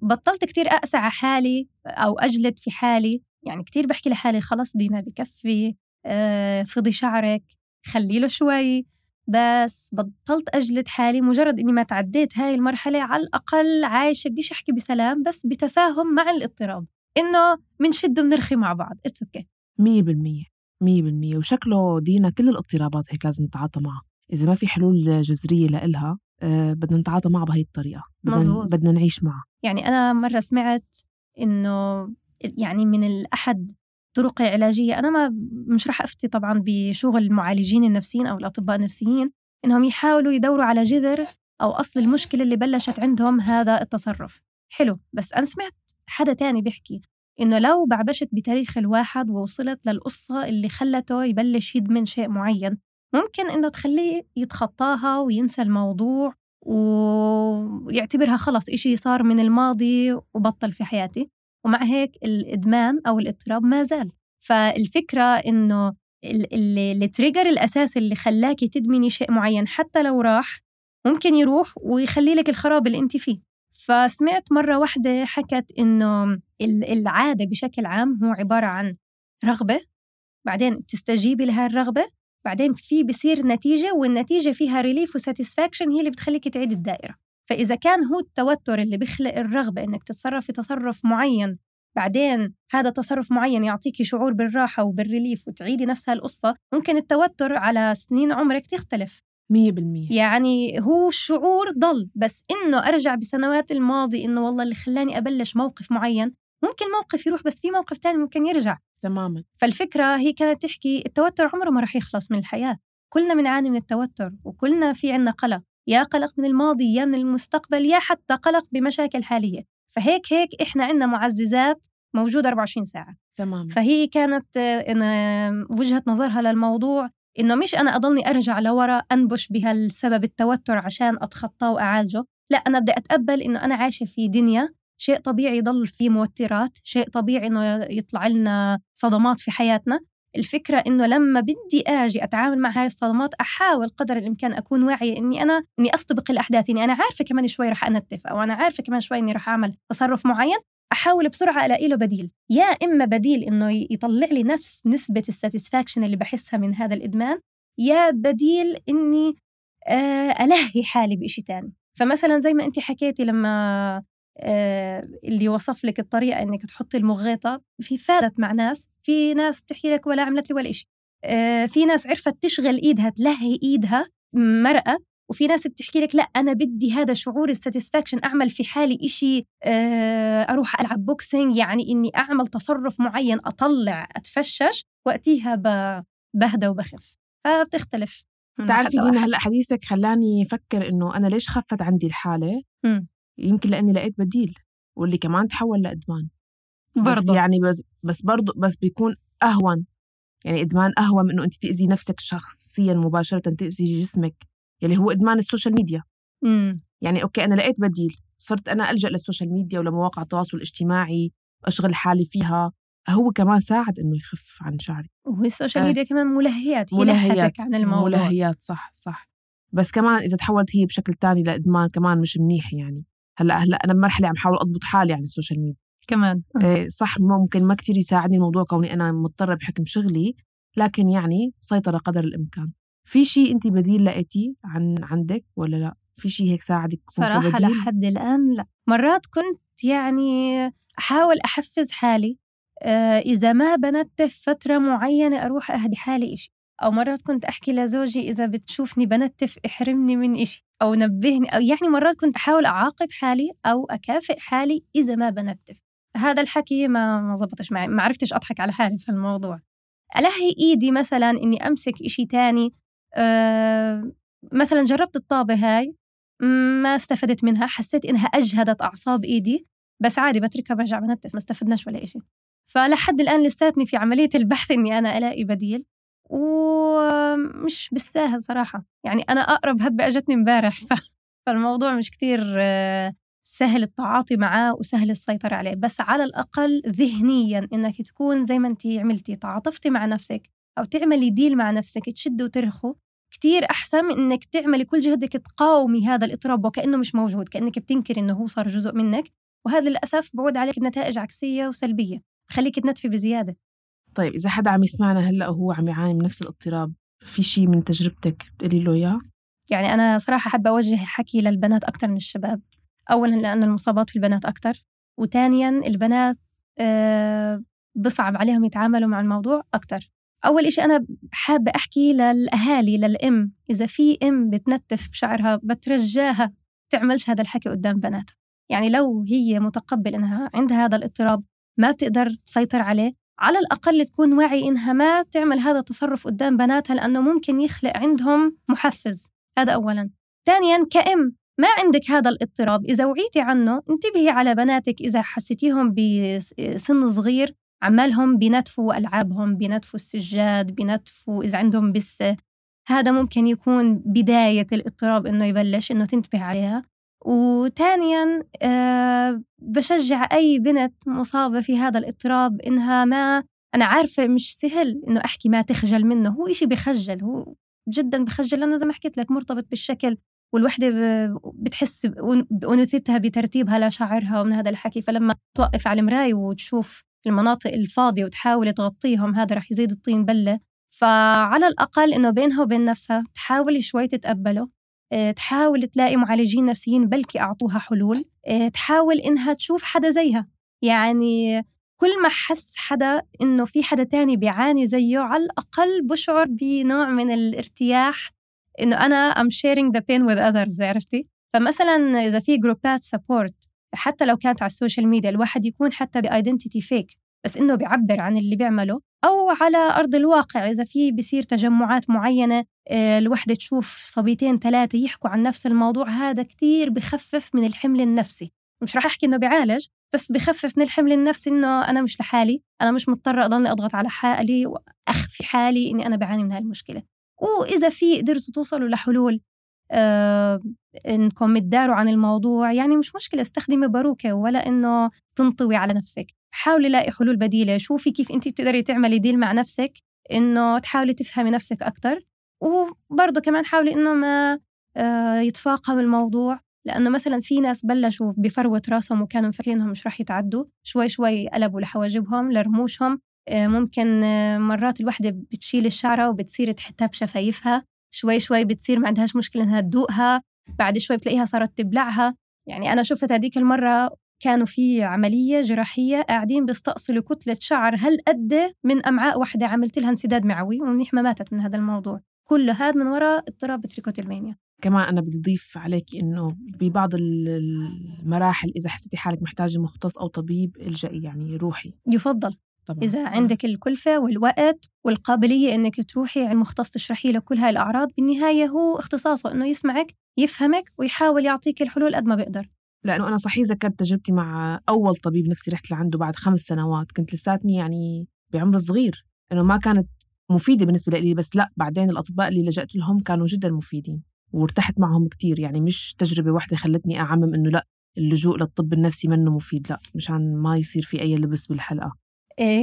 بطلت كتير أقسى على حالي أو أجلد في حالي. يعني كتير بحكي لحالي خلص دينا بكفي آه، فضي شعرك خلي له شوي. بس بطلت أجلد حالي مجرد إني ما تعديت هاي المرحلة على الأقل عايشة بديش أحكي بسلام بس بتفاهم مع الاضطراب إنه منشد وبنرخي مع بعض. it's okay مية بالمية مية بالمية. وشكله دينا كل الاضطرابات هيك لازم نتعاطى معها. إذا ما في حلول جذرية لإلها أه بدنا نتعاطى معها بهي الطريقة. بدنا, مزبوط. بدنا نعيش معها. يعني أنا مرة سمعت إنه يعني من الأحد طرق علاجية. أنا ما مش رح أفتي طبعا بشغل المعالجين النفسيين أو الأطباء النفسيين إنهم يحاولوا يدوروا على جذر أو أصل المشكلة اللي بلشت عندهم هذا التصرف. حلو بس أنا سمعت حدا تاني بيحكي إنه لو بعبشت بتاريخ الواحد ووصلت للقصة اللي خلته يبلش يدمن شيء معين ممكن إنه تخليه يتخطاها وينسى الموضوع ويعتبرها خلص إشي صار من الماضي وبطل في حياتي. ومع هيك الإدمان أو الاضطراب ما زال. فالفكرة إنه التريجر الأساسي اللي خلاكي تدمني شيء معين حتى لو راح ممكن يروح ويخلي لك الخراب اللي انت فيه. فسمعت مرة واحدة حكت إنه العادة بشكل عام هو عبارة عن رغبة بعدين تستجيبي لها الرغبة بعدين في بصير نتيجة والنتيجة فيها relief و satisfaction هي اللي بتخليك تعيد الدائرة. فإذا كان هو التوتر اللي بيخلق الرغبة إنك تتصرفي تصرف معين بعدين هذا تصرف معين يعطيكي شعور بالراحة وبال relief وتعيدي نفس هالقصة ممكن التوتر على سنين عمرك تختلف. مية بالمية. يعني هو الشعور ضل بس إنه أرجع بسنوات الماضي إنه والله اللي خلاني أبلش موقف معين ممكن موقف يروح بس في موقف تاني ممكن يرجع. تماما. فالفكرة هي كانت تحكي التوتر عمره ما رح يخلص من الحياة. كلنا بنعاني من التوتر وكلنا في عنا قلق. يا قلق من الماضي يا من المستقبل يا حتى قلق بمشاكل حالية. فهيك هيك إحنا عندنا معززات موجودة 24 ساعة. تمام فهي كانت إن وجهة نظرها للموضوع إنه مش أنا أضلني أرجع لورا أنبش بهالسبب التوتر عشان أتخطاه وأعالجه. لا أنا بدي أتقبل إنه أنا عايشة في دنيا شيء طبيعي يضل في موترات شيء طبيعي إنه يطلع لنا صدمات في حياتنا. الفكرة إنه لما بدي أجي أتعامل مع هاي الصدمات أحاول قدر الإمكان أكون واعية إني أنا إني أستبق الأحداث إني أنا عارفة كمان شوي رح أنتف أو أنا عارفة كمان شوي إني رح أعمل تصرف معين أحاول بسرعة ألاقي له بديل. يا إما بديل إنه يطلع لي نفس نسبة ال satisfaction اللي بحسها من هذا الإدمان يا بديل إني آه، ألهي حالي بشيء تاني. فمثلا زي ما انت حكيتي لما اللي وصف لك الطريقة إنك تحطي المغيطة في فادت مع ناس في ناس تحكي لك ولا عملت لي ولا شيء آه، في ناس عرفت تشغل إيدها تلهي إيدها مرة وفي ناس بتحكي لك لا أنا بدي هذا شعور ال satisfaction أعمل في حالي إشي أروح ألعب boxing يعني إني أعمل تصرف معين أطلع أتفشش وقتها بهدى وبخف. فبتختلف بتعرفي دينا هلأ حديثك خلاني أفكر إنه أنا ليش خفت عندي الحالة؟ م. يمكن لأني لقيت بديل واللي كمان تحول لإدمان. برضو. بس يعني بس, بس برضه بس بيكون أهون. يعني إدمان أهون من إنه أنت تأذي نفسك شخصيا مباشره تأذي جسمك يلي هو إدمان ال social media. مم. يعني okay أنا لقيت بديل صرت أنا ألجأ لل social media ولمواقع التواصل الاجتماعي أشغل حالي فيها. هو كمان ساعد إنه يخف عن شعري. وهي ال social media كمان ملهيات ملهيات عن الموضوع. ملهيات صح صح. بس كمان إذا تحولت هي بشكل تاني لإدمان كمان مش منيح يعني. هلأ هلأ أنا بمرحلة عم حاول أضبط حالي عن ال social media. كمان. إيه صح ممكن ما كتير يساعدني الموضوع كوني أنا مضطرة بحكم شغلي لكن يعني سيطرة قدر الإمكان. في شيء انت بديل لقيتي عن عندك ولا لأ؟ في شيء هيك ساعدك صراحة كبديل؟ لحد الآن لأ. مرات كنت يعني أحاول أحفز حالي. آه، إذا ما بنتف فترة معينة أروح أهدي حالي إشي. أو مرات كنت أحكي لزوجي إذا بتشوفني بنتف احرمني من إشي أو نبهني أو يعني مرات كنت أحاول أعاقب حالي أو أكافئ حالي إذا ما بنتف. هذا الحكي ما ما زبطش معي ما عرفتش أضحك على حالي في الموضوع. ألهي إيدي مثلا إني أمسك إشي تاني؟ أه مثلا جربت الطابة هاي ما استفدت منها حسيت إنها أجهدت أعصاب إيدي بس عادي بتركها برجع بنتف ما استفدناش ولا إشي. فلحد الآن لساتني في عملية البحث إني أنا ألاقي بديل. ومش بالساهل صراحة. يعني أنا أقرب هبة أجتني امبارح ف... فالموضوع مش كتير سهل التعاطي معاه وسهل السيطرة عليه. بس على الأقل ذهنيا إنك تكون زي ما أنت عملتي تعاطفتي مع نفسك أو تعملي ديل مع نفسك تشد وترخو كتير أحسن من إنك تعملي كل جهدك تقاومي هذا الإضطراب وكأنه مش موجود كأنك بتنكري إنه هو صار جزء منك. وهذا للأسف بعود عليك بنتائج عكسية وسلبية خليك تنتفي بزيادة. طيب إذا حدا عم يسمعنا هلأ وهو عم يعاني من نفس الاضطراب في شيء من تجربتك بتقولي له إياه؟ يعني أنا صراحة حابة أوجه حكي للبنات أكثر من الشباب. أولا لأن المصابات في البنات أكثر وثانيا البنات آه، بصعب عليهم يتعاملوا مع الموضوع أكثر أول إشي أنا حابة أحكي للأهالي للأم إذا في أم بتنتف بشعرها بترجاها تعملش هذا الحكي قدام بناتها. يعني لو هي متقبل إنها عندها هذا الاضطراب ما بتقدر تسيطر عليه على الأقل تكون واعي إنها ما تعمل هذا التصرف قدام بناتها لأنه ممكن يخلق عندهم محفز. هذا أولا. ثانيا كأم ما عندك هذا الاضطراب. إذا وعيتي عنه انتبهي على بناتك. إذا حسيتيهم بسن صغير عمالهم بينتفوا ألعابهم بينتفوا السجاد بينتفوا إذا عندهم بسة هذا ممكن يكون بداية الاضطراب إنه يبلش إنه تنتبه عليها. وثانيا أه بشجع أي بنت مصابة في هذا الاضطراب إنها ما أنا عارفة مش سهل إنه أحكي ما تخجل منه هو إشي بخجل هو جدا بخجل لأنه زي ما حكيت لك مرتبط بالشكل والوحدة بتحس بأنوثتها بترتيبها لشعرها ومن هذا الحكي فلما توقف على المراية وتشوف المناطق الفاضية وتحاول تغطيهم هذا رح يزيد الطين بلة. فعلى الأقل إنه بينها وبين نفسها تحاول شوي تتقبله. آه، تحاول تلاقي معالجين نفسيين بلكي أعطوها حلول آه، تحاول إنها تشوف حدا زيها يعني كل ما حس حدا إنه في حدا تاني بيعاني زيه على الأقل بشعر بنوع من الارتياح إنه أنا I'm sharing the pain with others عرفتي؟ فمثلا إذا في جروبات support حتى لو كانت على ال social media الواحد يكون حتى ب identity fake بس إنه بيعبر عن اللي بيعمله أو على أرض الواقع إذا في بصير تجمعات معينة آه، الوحدة تشوف صبيتين ثلاثة يحكوا عن نفس الموضوع هذا كثير بخفف من الحمل النفسي. مش راح أحكي إنه بيعالج بس بخفف من الحمل النفسي إنه أنا مش لحالي أنا مش مضطرة اضلني أضغط على حالي وأخفي حالي إني أنا بعاني من هاي المشكلة. وإذا في قدرتوا توصلوا لحلول انكم تداروا عن الموضوع يعني مش مشكلة استخدمي باروكة ولا إنه تنطوي على نفسك. حاولي لاقي حلول بديلة شوفي كيف انت بتقدري تعملي ديل مع نفسك إنه تحاولي تفهمي نفسك أكثر وبرضه كمان حاولي إنه ما آه يتفاقم الموضوع لأنه مثلا في ناس بلشوا بفروة راسهم وكانوا مفكرين انهم مش راح يتعدوا شوي شوي قلبوا لحواجبهم لرموشهم. آه ممكن آه مرات الوحدة بتشيل الشعرة وبتصير تحتها بشفايفها. شوي شوي بتصير ما عندهاش مشكلة إنها تدوقها بعد شوي بتلاقيها صارت تبلعها. يعني أنا شفت هذيك المرة كانوا في عملية جراحية قاعدين بيستأصلوا كتلة شعر هل قد من أمعاء واحدة عملت لها انسداد معوي ومنيح ما ماتت من هذا الموضوع. كل هذا من وراء اضطراب تريكوتيلمانيا كمان أنا بدي أضيف عليك إنه ببعض المراحل إذا حسيتي حالك محتاجة مختص أو طبيب الجئي يعني روحي. يفضل. طبعا. إذا عندك الكلفة والوقت والقابلية إنك تروحي عند مختص تشرحي له كل هاي الأعراض بالنهاية هو اختصاصه إنه يسمعك يفهمك ويحاول يعطيك الحلول قد ما بيقدر. لأنه أنا صحيح ذكرت تجربتي مع أول طبيب نفسي رحت لعنده بعد خمس سنوات كنت لساتني يعني بعمر صغير. إنه ما كانت مفيدة بالنسبة لي بس لأ بعدين الأطباء اللي لجأت لهم كانوا جدا مفيدين وارتحت معهم كتير. يعني مش تجربة واحدة خلتني أعمم إنه لأ اللجوء للطب النفسي منه مفيد لأ مشان ما يصير في أي لبس بالحلقة.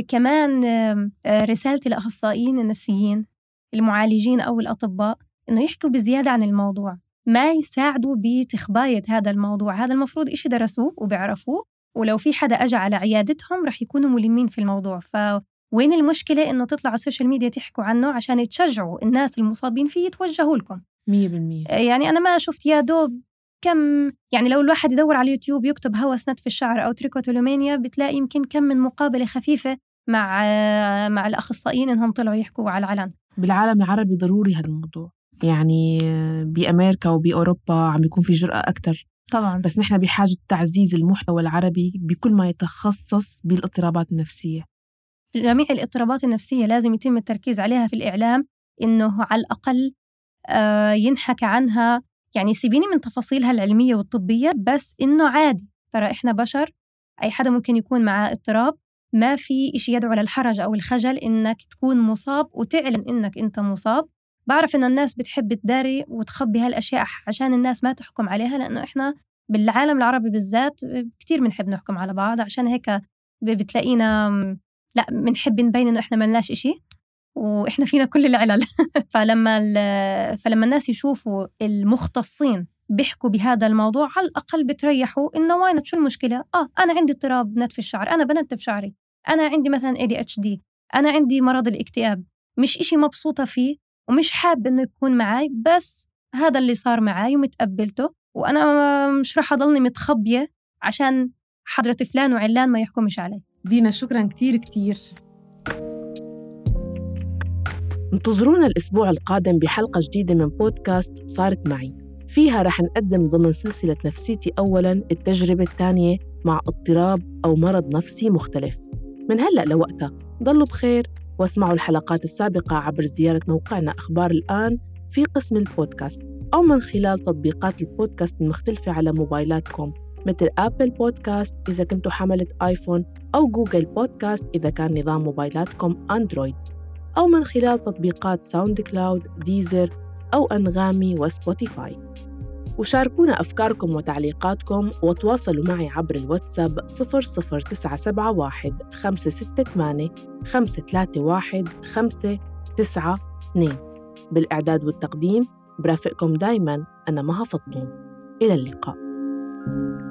كمان آه رسالتي لأخصائيين النفسيين المعالجين أو الأطباء إنه يحكوا بزيادة عن الموضوع ما يساعدوا بتخباية هذا الموضوع. هذا المفروض إشي درسوه وبيعرفوه ولو في حدا أجى على عيادتهم رح يكونوا ملمين في الموضوع. فوين المشكلة إنه تطلعوا على ال social media تحكوا عنه عشان تشجعوا الناس المصابين فيه يتوجهوا لكم. 100% يعني أنا ما شفت يا دوب كم يعني لو الواحد يدور على اليوتيوب يكتب هوس نتف الشعر أو trichotillomania بتلاقي يمكن كم من مقابلة خفيفة مع مع الأخصائيين إنهم طلعوا يحكوا على العلن. بالعالم العربي ضروري هذا الموضوع يعني بأمريكا وبأوروبا عم يكون في جرأة أكتر. طبعا. بس نحن بحاجة تعزيز المحتوى العربي بكل ما يتخصص بالاضطرابات النفسية. جميع الاضطرابات النفسية لازم يتم التركيز عليها في الإعلام إنه على الأقل آه، ينحكى عنها يعني سيبيني من تفاصيلها العلمية والطبية بس إنه عادي. ترى إحنا بشر أي حدا ممكن يكون معاه اضطراب ما في إشي يدعو للحرج أو الخجل إنك تكون مصاب وتعلن إنك أنت مصاب. بعرف إنه الناس بتحب تداري وتخبي هالأشياء عشان الناس ما تحكم عليها لأنه إحنا بالعالم العربي بالذات كتير بنحب نحكم على بعض عشان هيك بتلاقينا لا بنحب نبين إنه إحنا ملناش إشي. وإحنا فينا كل العلل. فلما فلما الناس يشوفوا المختصين بيحكوا بهذا الموضوع على الأقل بتريحوا إنه وين شو المشكلة؟ آه أنا عندي اضطراب نتف الشعر أنا بنتف شعري أنا عندي مثلا ADHD أنا عندي مرض الاكتئاب مش إشي مبسوطة فيه ومش حاب إنه يكون معي بس هذا اللي صار معي ومتقبلته وأنا مش راح أضلني متخبية عشان حضرة فلان وعلان ما يحكمش علي. دينا شكرا كتير كتير. انتظرونا الأسبوع القادم بحلقة جديدة من بودكاست صارت معي. فيها رح نقدم ضمن سلسلة نفسيتي أولاً التجربة الثانية مع اضطراب أو مرض نفسي مختلف. من هلأ لوقتها ضلوا بخير واسمعوا الحلقات السابقة عبر زيارة موقعنا أخبار الآن في قسم البودكاست أو من خلال تطبيقات البودكاست المختلفة على موبايلاتكم مثل Apple Podcast إذا كنتوا حملة iPhone أو Google Podcast إذا كان نظام موبايلاتكم Android أو من خلال تطبيقات SoundCloud، Deezer أو أنغامي و Spotify. وشاركونا أفكاركم وتعليقاتكم وتواصلوا معي عبر الواتساب 00971 568 531 592 بالإعداد والتقديم برافقكم دايما أنا مها فطوم إلى اللقاء. thank you